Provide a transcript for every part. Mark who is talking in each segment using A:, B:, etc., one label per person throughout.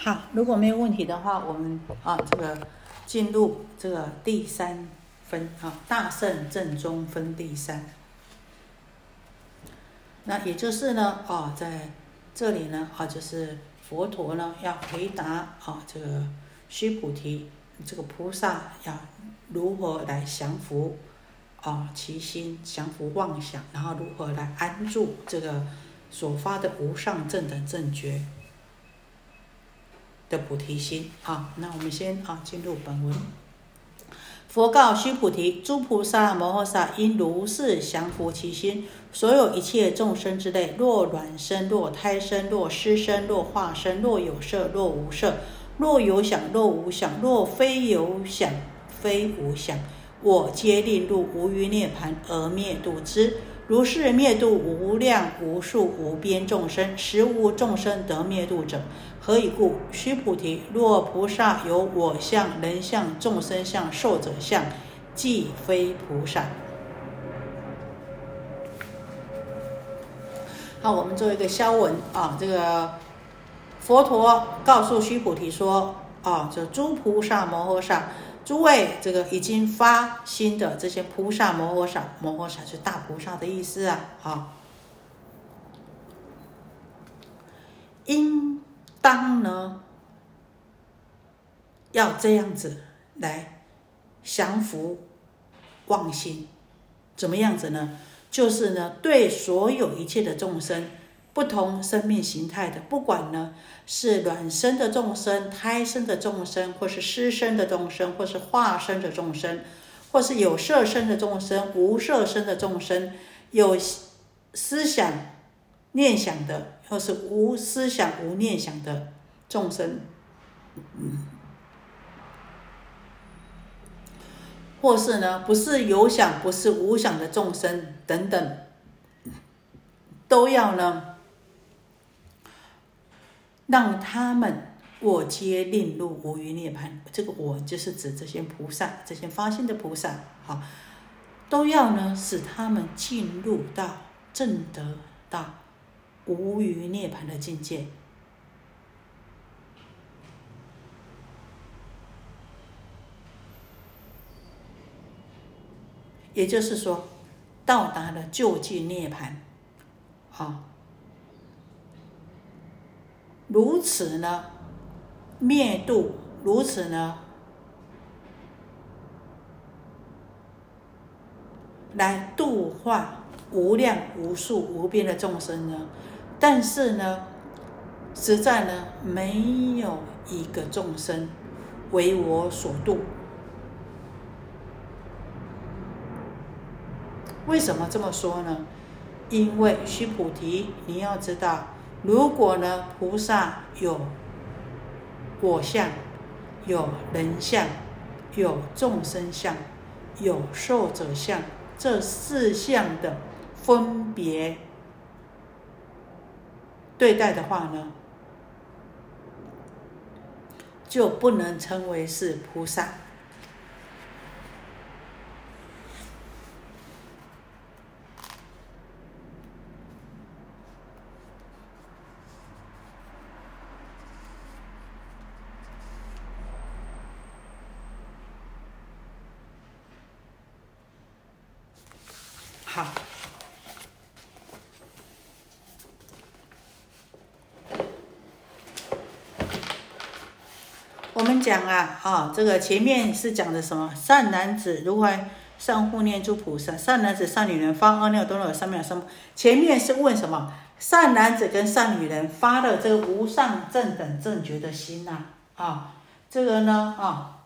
A: 好，如果没有问题的话，我们啊这个进入这个第三分啊，大圣正宗分第三。那也就是呢，啊，在这里呢，啊，就是佛陀呢要回答啊这个须菩提，这个菩萨要如何来降服啊其心，降服妄想，然后如何来安住这个所发的无上正等正觉。的菩提心好，那我们先啊进入本文。佛告须菩提：诸菩萨摩诃萨应如是降伏其心。所有一切众生之类，若卵生，若胎生，若湿生，若化生，若有色，若无色，若有想，若无想，若非有想，非无想，我皆令入无余涅盘而灭度之。如是灭度无量无数无边众生，实无众生得灭度者。何以故？须菩提，若菩萨有我相、人相、众生相、寿者相，即非菩萨。好，我们做一个消文啊。这个佛陀告诉须菩提说：“啊，这诸菩萨摩诃萨，诸位这个已经发心的这些菩萨摩诃萨，摩诃萨是大菩萨的意思啊。啊，应。”当呢，要这样子来降服妄心，怎么样子呢？就是呢，对所有一切的众生，不同生命形态的，不管呢是卵生的众生、胎生的众生，或是湿生的众生，或是化生的众生，或是有色生的众生、无色生的众生，有思想念想的。或是无思想、无念想的众生，或是呢，不是有想、不是无想的众生等等，都要呢，让他们我皆令入无余涅盘。这个我就是指这些菩萨，这些发心的菩萨，好，都要呢，使他们进入到正得到。无余涅槃的境界，也就是说，到达了究竟涅槃，好，如此呢，灭度如此呢，来度化无量无数无边的众生呢？但是呢，实在呢，没有一个众生为我所度。为什么这么说呢？因为须菩提，你要知道，如果呢，菩萨有果相、有人相、有众生相、有寿者相这四相的分别。对待的话呢，就不能称为是菩萨。好。我们讲啊，啊，这个前面是讲的什么？善男子如何善护念诸菩萨？善男子、善女人发阿耨多罗三藐三菩提。前面是问什么？善男子跟善女人发了这个无上正等正觉的心呐，啊，这个呢，啊，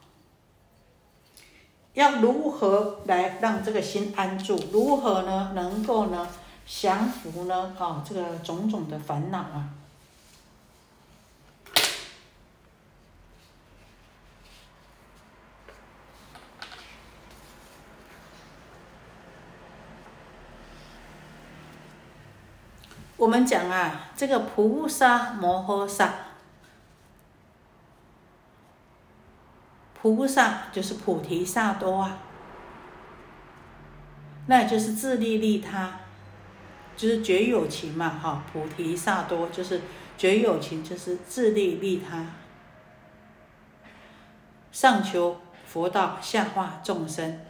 A: 要如何来让这个心安住？如何呢，能够呢降服呢？啊，这个种种的烦恼啊？我们讲啊，这个菩萨摩诃萨，菩萨就是菩提萨多啊，那就是自利利他，就是绝有情嘛，哈，菩提萨多就是绝有情，就是自利利他，上求佛道，下化众生。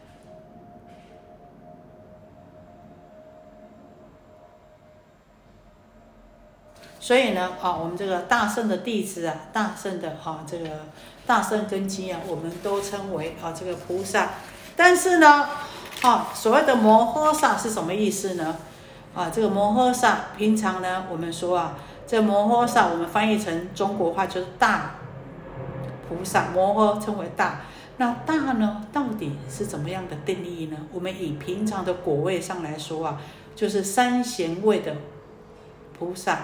A: 所以呢，啊，我们这个大圣的弟子啊，大圣的哈，这个大圣根基啊，我们都称为啊这个菩萨。但是呢，啊，所谓的摩诃萨是什么意思呢？啊，这个摩诃萨，平常呢，我们说啊，这摩诃萨，我们翻译成中国话就是大菩萨，摩诃称为大。那大呢，到底是怎么样的定义呢？我们以平常的果位上来说啊，就是三贤位的菩萨。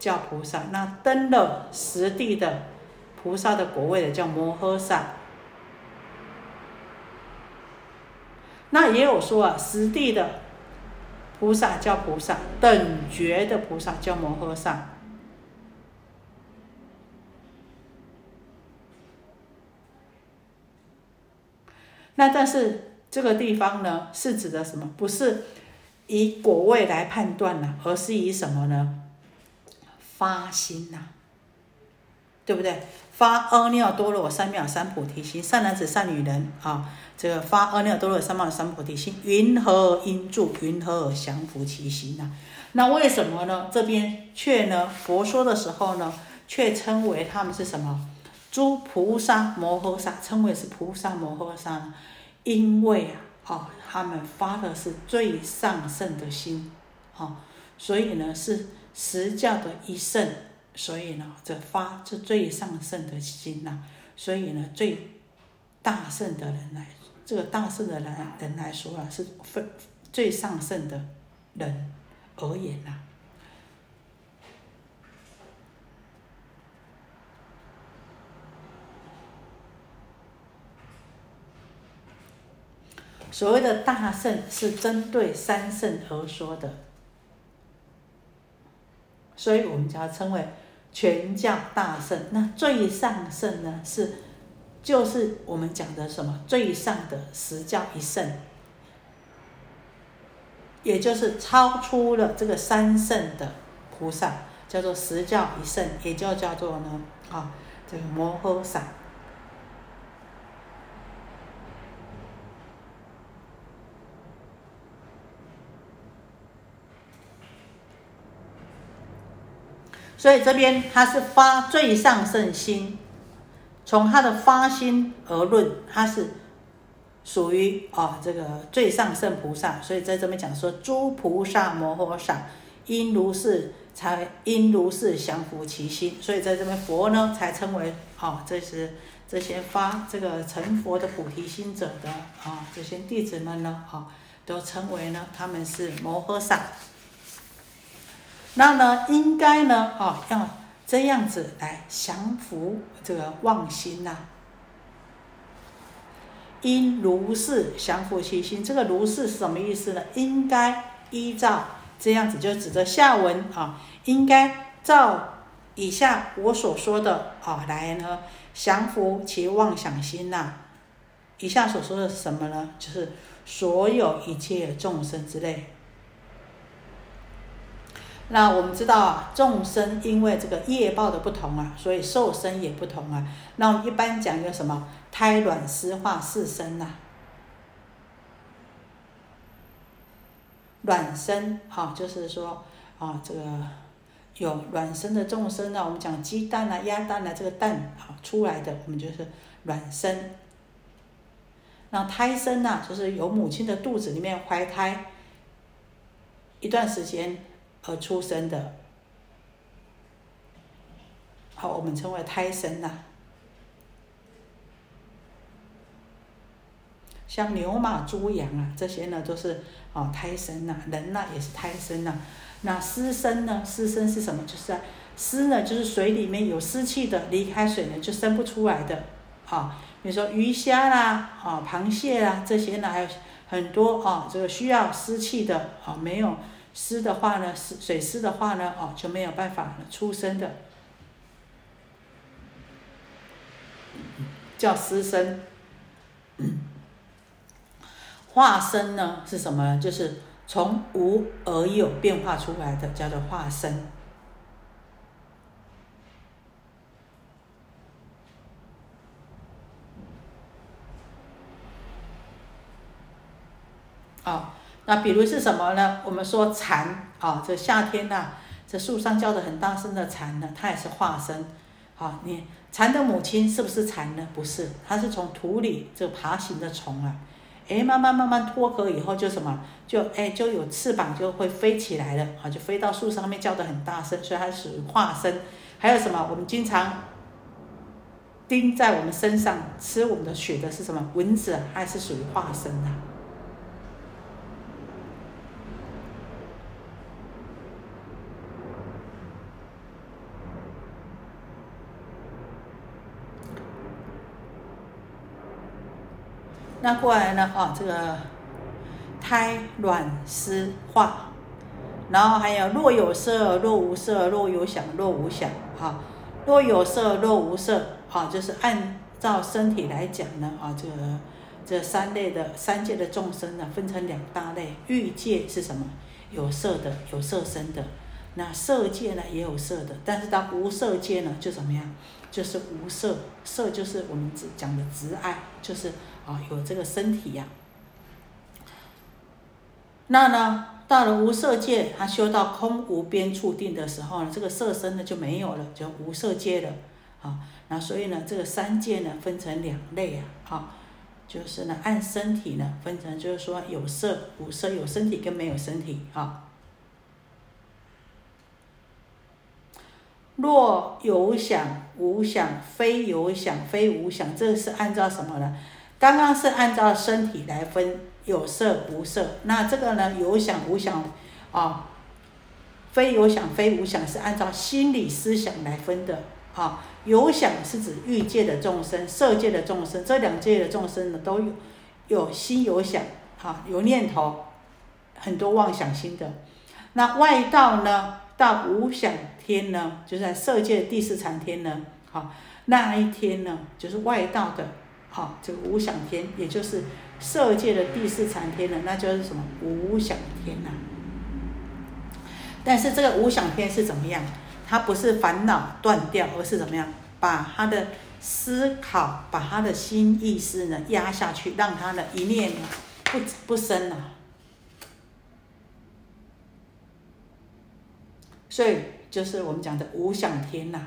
A: 叫菩萨，那登了实地的菩萨的果位的叫摩诃萨。那也有说啊，实地的菩萨叫菩萨，等觉的菩萨叫摩诃萨。那但是这个地方呢，是指的什么？不是以果位来判断呢，而是以什么呢？发心呐，对不对？发阿耨多罗三藐三菩提心，善男子、善女人啊，这个发阿耨多罗三藐三菩提心，云何应住？云何降伏其心呐？那为什么呢？这边却呢？佛说的时候呢，却称为他们是什么？诸菩萨摩诃萨，称为是菩萨摩诃萨，因为啊，哦，他们发的是最上圣的心，哦，所以呢是。十教的一圣，所以呢，这发这最上圣的心呐，所以呢，最大圣的人来，这个大圣的人人来说啊，是分最上圣的人而言呐。所谓的大圣，是针对三圣而说的。所以我们叫称为全教大圣。那最上圣呢，是就是我们讲的什么最上的十教一圣，也就是超出了这个三圣的菩萨，叫做十教一圣，也就叫做呢啊这个摩诃萨。所以这边他是发最上圣心，从他的发心而论，他是属于啊这个最上圣菩萨。所以在这边讲说，诸菩萨摩诃萨因如是才因如是降伏其心。所以在这边佛呢才称为啊这是这些发这个成佛的菩提心者的啊这些弟子们呢啊都称为呢他们是摩诃萨。那呢，应该呢，啊，要这样子来降服这个妄心呐。因如是降伏其心，这个如是是什么意思呢？应该依照这样子，就指着下文啊，应该照以下我所说的啊来呢降服其妄想心呐。以下所说的什么呢？就是所有一切众生之类。那我们知道啊，众生因为这个业报的不同啊，所以受生也不同啊。那我们一般讲一个什么胎卵湿化四生呐，卵生哈，就是说啊，这个有卵生的众生呢，我们讲鸡蛋啊、鸭蛋啊，这个蛋啊出来的，我们就是卵生。那胎生呢，就是有母亲的肚子里面怀胎一段时间。而出生的，好，我们称为胎生呐。像牛马猪羊啊，这些呢都是啊胎生呐，人呐也是胎生呐。那湿生呢？湿生是什么？就是湿呢，就是水里面有湿气的，离开水呢就生不出来的。啊，比如说鱼虾啦，啊螃蟹啦，这些呢还有很多啊，这个需要湿气的啊，没有。湿的话呢，湿水湿的话呢，哦就没有办法了，出生的叫湿身。化身呢是什么？就是从无而有变化出来的，叫做化身。哦。那比如是什么呢？我们说蝉啊，这夏天呐，这树上叫的很大声的蝉呢，它也是化身。啊，你蝉的母亲是不是蝉呢？不是，它是从土里这爬行的虫啊。哎，慢慢慢慢脱壳以后就什么？就哎就有翅膀就会飞起来了啊，就飞到树上面叫的很大声，所以它属于化身。还有什么？我们经常叮在我们身上吃我们的血的是什么？蚊子还是属于化身的？那过来呢？哦，这个胎卵湿化，然后还有若有色，若无色，若有想，若无想。哈，若有色，若无色。哈，就是按照身体来讲呢。啊，这个这三类的三界的众生呢，分成两大类。欲界是什么？有色的，有色身的。那色界呢，也有色的。但是到无色界呢，就怎么样？就是无色。色就是我们讲的执爱，就是。啊，有这个身体呀。那呢，到了无色界，他修到空无边处定的时候呢，这个色身呢就没有了，就无色界了。啊，那所以呢，这个三界呢分成两类啊。啊，就是呢按身体呢分成，就是说有色、无色，有身体跟没有身体。啊，若有想无想，非有想非无想，这是按照什么呢？刚刚是按照身体来分有色无色，那这个呢有想无想啊，非有想非无想是按照心理思想来分的啊。有想是指欲界的众生、色界的众生，这两界的众生呢都有有心有想啊，有念头，很多妄想心的。那外道呢，到无想天呢，就在色界第四禅天呢，好，那一天呢就是外道的。好，这个无想天，也就是色界的第四禅天呢，那就是什么无想天呐？但是这个无想天是怎么样？它不是烦恼断掉，而是怎么样？把他的思考，把他的心意识呢压下去，让他的一念呢不不生了。所以就是我们讲的无想天呐。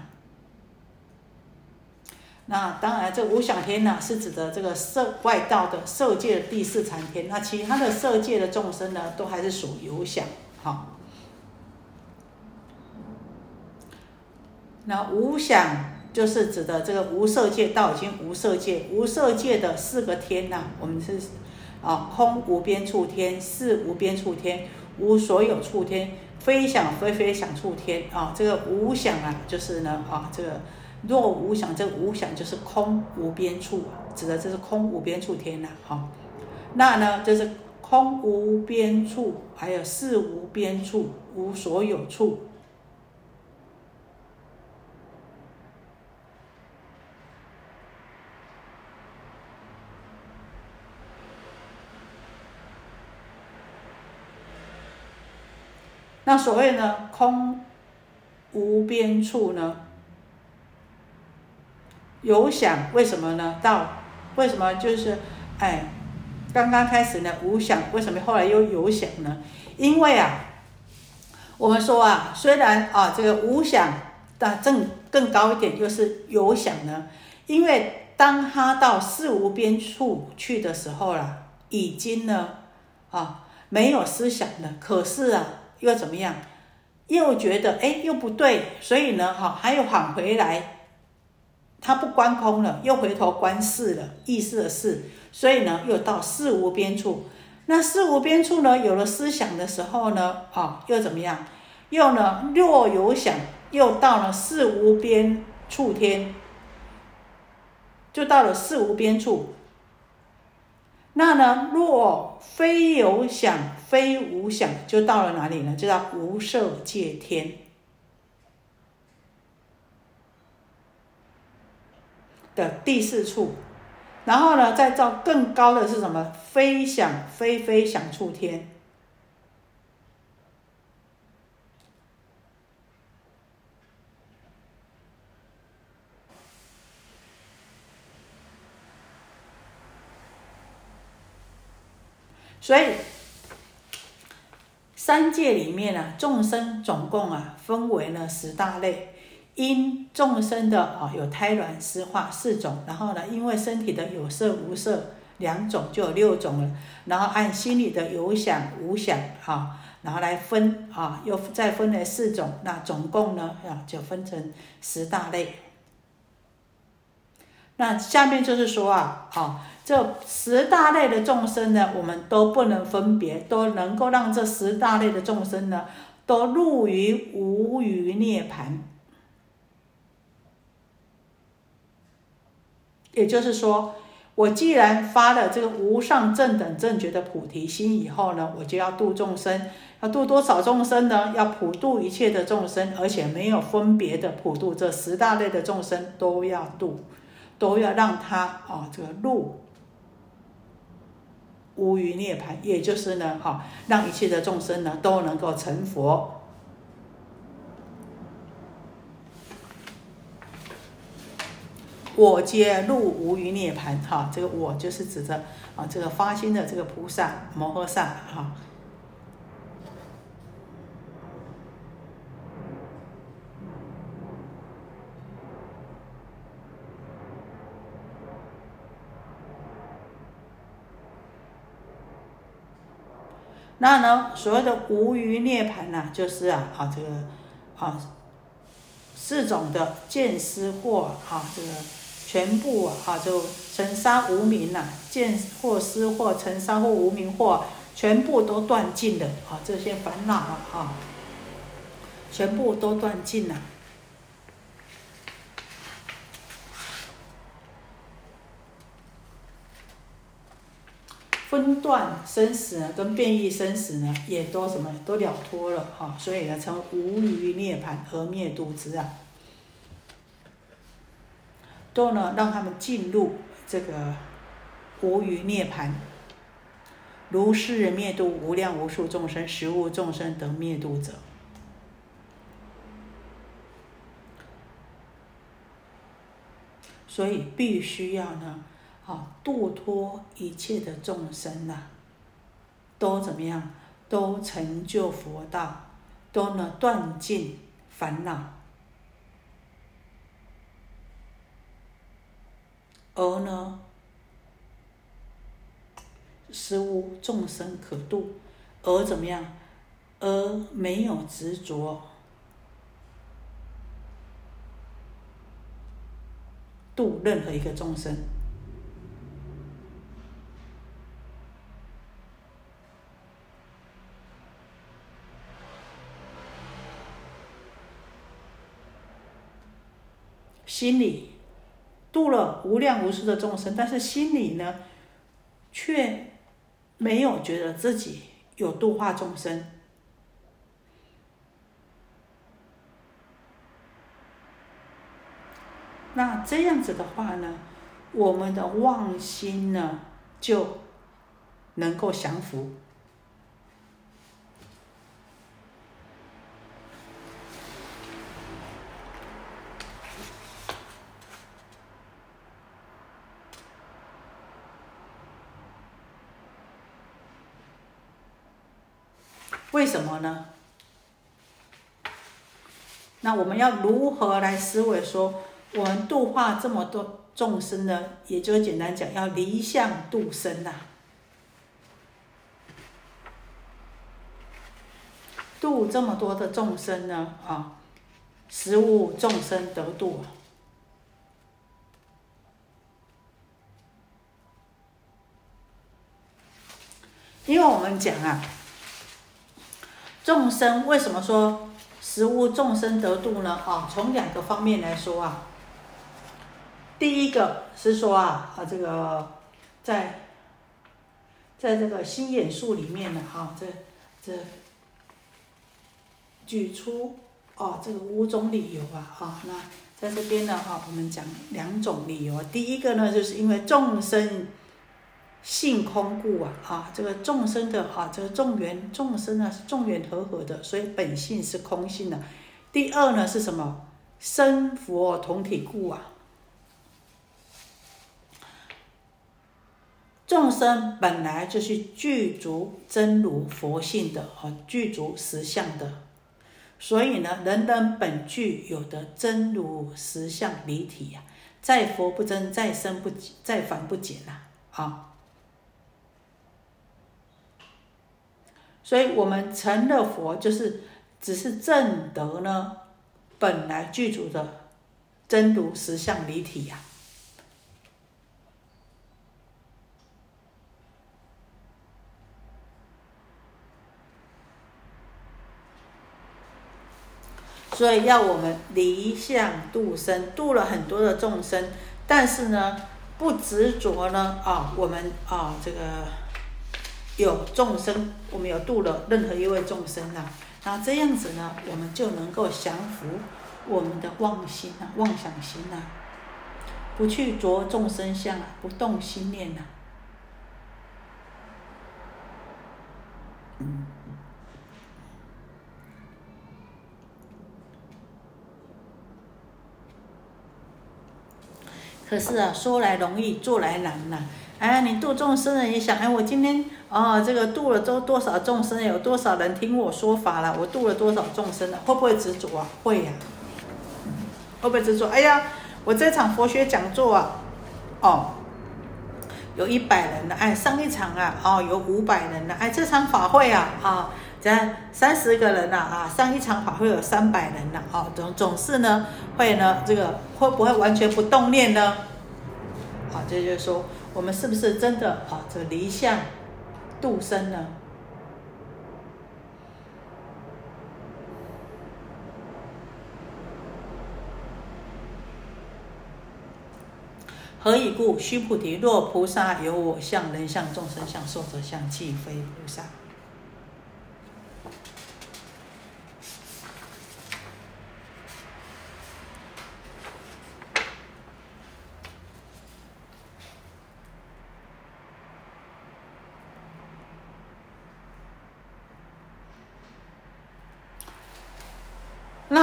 A: 那当然，这无想天呢，是指的这个色外道的色界的第四禅天。那其他的色界的众生呢，都还是属有想，好。那无想就是指的这个无色界道已经无色界，无色界的四个天呐，我们是啊，空无边处天，四无边处天，无所有处天，非想非非想处天啊。这个无想啊，就是呢啊，这个。若无想，这无想就是空无边处，指的这是空无边处天呐，好，那呢就是空无边处，还有事无边处，无所有处。那所谓呢，空无边处呢？有想为什么呢？到为什么就是，哎，刚刚开始呢无想，为什么后来又有想呢？因为啊，我们说啊，虽然啊这个无想，但更更高一点就是有想呢。因为当他到四无边处去的时候了，已经呢啊没有思想了。可是啊又怎么样？又觉得哎又不对，所以呢哈还有返回来。他不观空了，又回头观事了，意识的事，所以呢，又到事无边处。那事无边处呢，有了思想的时候呢，啊，又怎么样？又呢，若有想，又到了事无边处天，就到了事无边处。那呢，若非有想，非无想，就到了哪里呢？就到无色界天。的第四处，然后呢，再造更高的是什么？飞想飞飞想触天。所以三界里面呢，众生总共啊分为了十大类，因众生的啊有胎卵湿化四种，然后呢，因为身体的有色无色两种就有六种了，然后按心里的有想无想啊，然后来分啊，又再分为四种，那总共呢啊就分成十大类。那下面就是说啊，好，这十大类的众生呢，我们都不能分别，都能够让这十大类的众生呢，都入于无余涅盘。也就是说，我既然发了这个无上正等正觉的菩提心以后呢，我就要度众生，要度多少众生呢？要普度一切的众生，而且没有分别的普度这十大类的众生都要度。都要让他啊，这个入无余涅盘，也就是呢，哈，让一切的众生呢都能够成佛。我皆入无余涅盘，哈，这个我就是指着啊，这个发心的这个菩萨摩诃萨，哈。那呢，所谓的无余涅盘呢，就是啊啊这个啊四种的见思惑啊，这个全部啊就尘沙无名呐，见或思或尘沙或无名或全部都断尽的啊，这些烦恼啊啊，全部都断尽了。分段生死呢，跟变异生死呢，也都什么都了脱了哈，所以呢，成无余涅槃而灭度之啊，都呢让他们进入这个无余涅盘，如是灭度无量无数众生，实无众生得灭度者，所以必须要呢。好，度脱一切的众生呐，都怎么样？都成就佛道，都能断尽烦恼，而呢，实无众生可度，而怎么样？而没有执着，度任何一个众生。心里度了无量无数的众生，但是心里呢，却没有觉得自己有度化众生。那这样子的话呢，我们的妄心呢，就能够降服。为什么呢？那我们要如何来思维说，我们度化这么多众生呢？也就简单讲，要离相度生呐，度这么多的众生呢？啊，十五众生得度。因为我们讲啊。众生为什么说实无众生得度呢？啊，从两个方面来说啊。第一个是说啊，啊这个在在这个心眼术里面呢，哈，这这举出啊这个五种理由啊，哈，那在这边呢，哈，我们讲两种理由。第一个呢，就是因为众生。性空故啊，啊，这个众生的啊，这个众缘众生呢是众缘和合的，所以本性是空性的。第二呢是什么？生佛同体故啊。众生本来就是具足真如佛性的，啊，具足实相的，所以呢，人人本具有的真如实相离体呀，在佛不增，在生不再凡不减呐，啊。所以我们成了佛，就是只是正德呢，本来具足的真如实相离体呀。所以要我们离相度生，度了很多的众生，但是呢，不执着呢啊，我们啊这个。有众生，我们有度了任何一位众生呐，那这样子呢，我们就能够降服我们的妄心啊、妄想心呐，不去着众生相啊，不动心念呐。可是啊，说来容易，做来难呐。哎，你度众生了，你想，哎，我今天哦，这个度了都多少众生，有多少人听我说法了？我度了多少众生了？会不会执着啊？会呀，会不会执着？哎呀，我这场佛学讲座啊，哦，有一百人了，哎，上一场啊，哦，有五百人了，哎，这场法会啊，啊，这三十个人了啊，上一场法会有三百人了，哦，总总是呢，会呢，这个会不会完全不动念呢？好，这就是说。我们是不是真的啊？这离相度生呢？何以故？须菩提，若菩萨有我相、人相、众生相、寿者相，即非菩萨。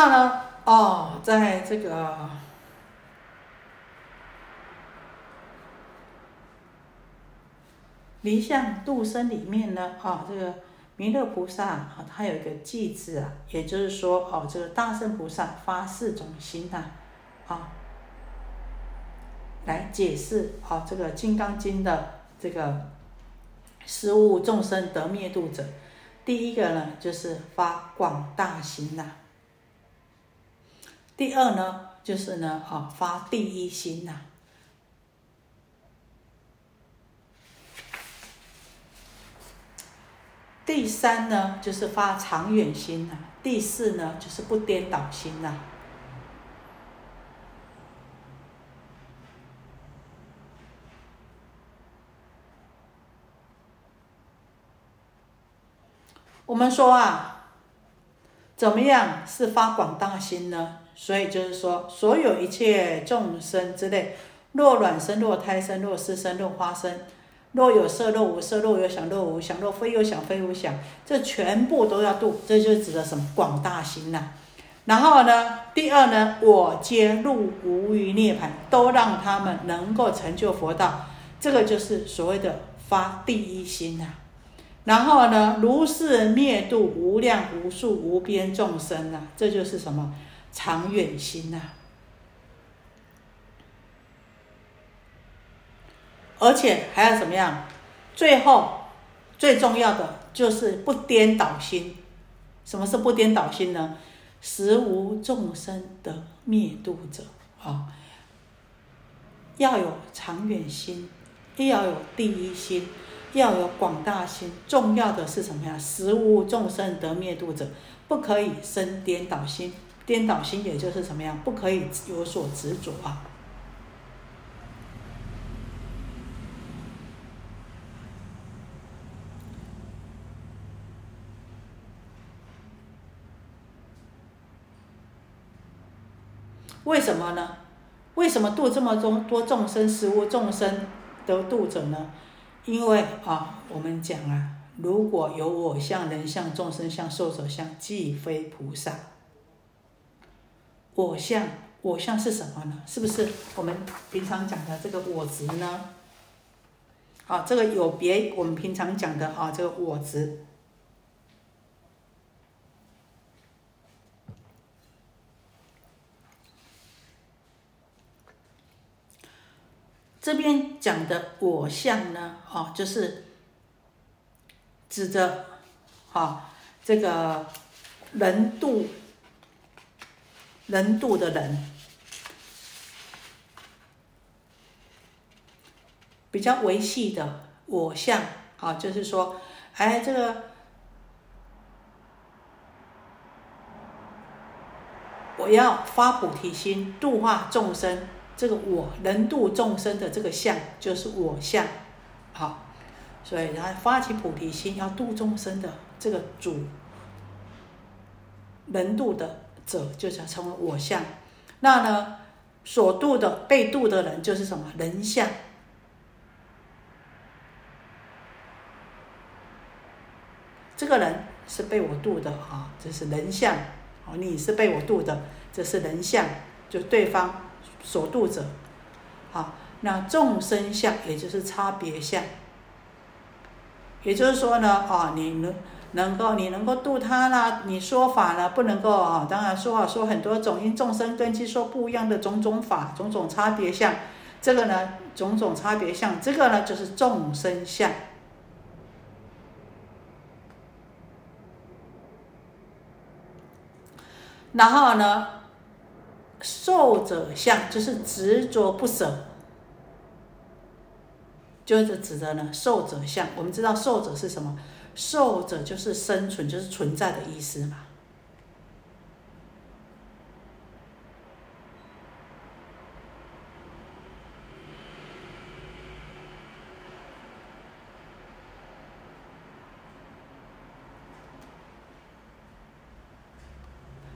A: 那呢？哦，在这个离相度生里面呢，啊，这个弥勒菩萨啊，他有一个偈字啊，也就是说，哦，这个大圣菩萨发四种心呐，啊，来解释啊，这个《金刚经》的这个十无众生得灭度者，第一个呢，就是发广大心呐。第二呢，就是呢，啊，发第一心呐。第三呢，就是发长远心呐。第四呢，就是不颠倒心呐。我们说啊，怎么样是发广大心呢？所以就是说，所有一切众生之类，若卵生，若胎生，若湿生，若花生，若有色，若无色，若有想，若无想，若非有想，非无想，这全部都要度，这就指的什么广大心呐。然后呢，第二呢，我皆入无余涅盘，都让他们能够成就佛道，这个就是所谓的发第一心呐。然后呢，如是灭度无量无数无边众生呐，这就是什么？长远心呐，而且还要怎么样？最后最重要的就是不颠倒心。什么是不颠倒心呢？实无众生的灭度者啊，要有长远心，要有第一心，要有广大心。重要的是什么呀？实无众生得灭度者，不可以生颠倒心。颠倒心，也就是什么样，不可以有所执着啊。为什么呢？为什么度这么多多众生，十无众生得度者呢？因为啊，我们讲啊，如果有我相、人相、众生相、寿者相，即非菩萨。我相，我相是什么呢？是不是我们平常讲的这个我执呢？啊，这个有别我们平常讲的啊，这个我执。这边讲的我相呢，啊，就是指着啊这个人度人度的人，比较维系的我相啊，就是说，哎，这个我要发菩提心，度化众生。这个我能度众生的这个相就是我相，好，所以然后发起菩提心要度众生的这个主能度的者，就叫成为我相。那呢，所度的被度的人就是什么人相？这个人是被我度的啊，这是人相。哦，你是被我度的，这是人相，就对方。所度者，好，那众生相也就是差别相，也就是说呢，啊，你能能够你能够度他呢，你说法呢不能够啊，当然说啊说很多种因众生根基说不一样的种种法，种种差别相，这个呢种种差别相，这个呢就是众生相，然后呢。受者相就是执着不舍，就是指的呢。受者相，我们知道受者是什么？受者就是生存，就是存在的意思嘛。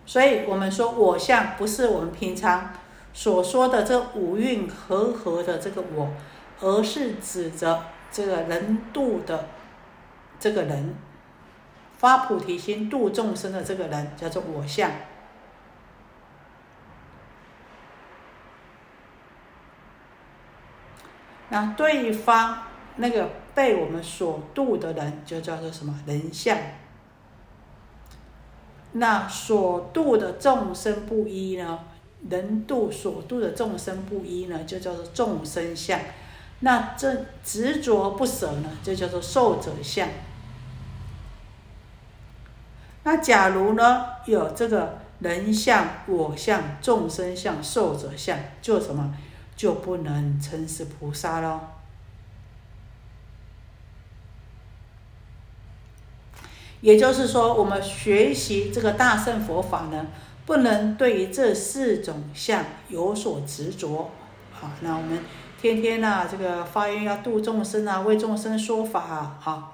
A: 所以我们说我相不是我们平常所说的这五蕴和合的这个我，而是指着这个人度的这个人发菩提心度众生的这个人叫做我相。那对方那个被我们所度的人就叫做什么人相？那所度的众生不一呢？人度所度的众生不一呢，就叫做众生相。那这执着不舍呢，就叫做受者相。那假如呢，有这个人相、我相、众生相、受者相，就什么，就不能称是菩萨喽。也就是说，我们学习这个大乘佛法呢，不能对于这四种相有所执着。好，那我们天天呐，这个发愿要度众生啊，为众生说法啊，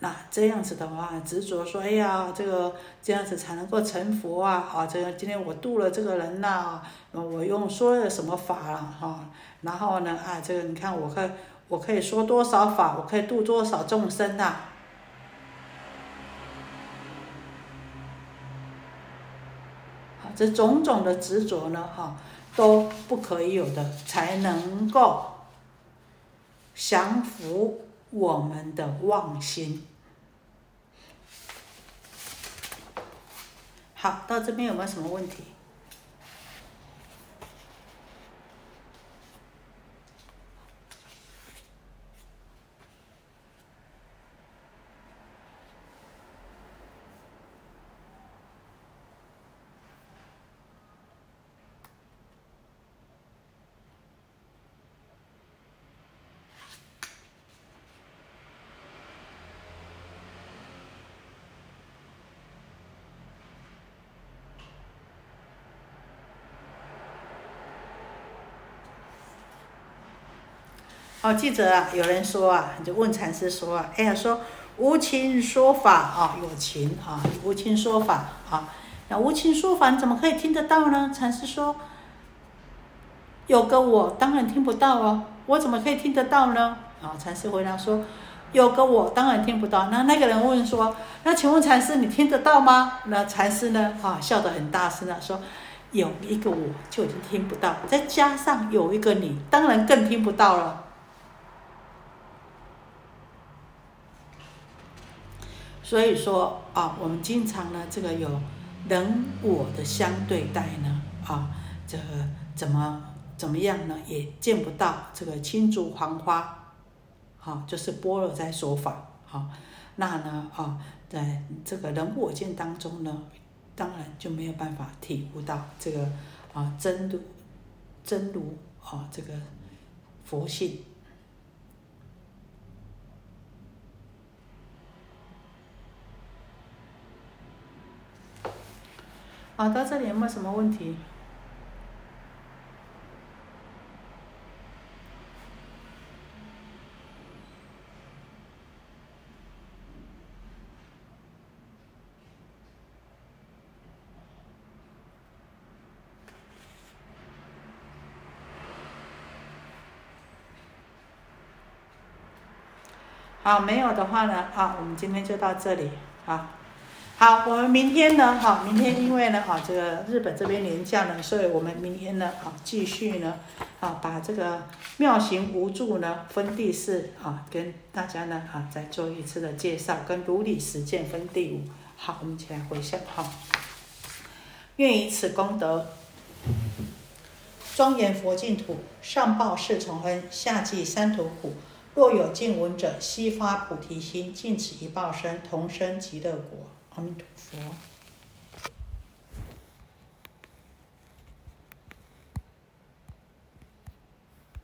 A: 那这样子的话，执着说，哎呀，这个这样子才能够成佛啊！啊，这个今天我度了这个人呐，我用说了什么法了哈？然后呢，啊，这个你看，我可我可以说多少法，我可以度多少众生呐？这种种的执着呢，哈，都不可以有的，才能够降服我们的妄心。好，到这边有没有什么问题？哦，记者啊，有人说啊，就问禅师说啊，哎呀，说无情说法啊，有情啊，无情说法啊，那无情说法你怎么可以听得到呢？禅师说，有个我当然听不到哦，我怎么可以听得到呢？啊，禅师回答说，有个我当然听不到。那那个人问说，那请问禅师你听得到吗？那禅师呢？啊，笑得很大声的说，有一个我就已经听不到，再加上有一个你，当然更听不到了。所以说啊，我们经常呢，这个有人我的相对待呢，啊，这个怎么怎么样呢，也见不到这个青竹黄花，好，就是般若在说法，好，那呢，啊，在这个人我见当中呢，当然就没有办法体悟到这个啊真如真如啊这个佛性。好，到这里有没有什么问题？好，没有的话呢，好，我们今天就到这里，好。好，我们明天呢？哈，明天因为呢，哈，这个日本这边年假呢，所以我们明天呢，哈，继续呢，啊，把这个妙行无助呢分第四，啊，跟大家呢，啊，再做一次的介绍，跟如理实践分第五。好，我们一起来回向，哈，愿以此功德，庄严佛净土，上报四重恩，下济三途苦。若有见闻者，悉发菩提心，尽此一报身，同生极乐国。阿弥陀佛。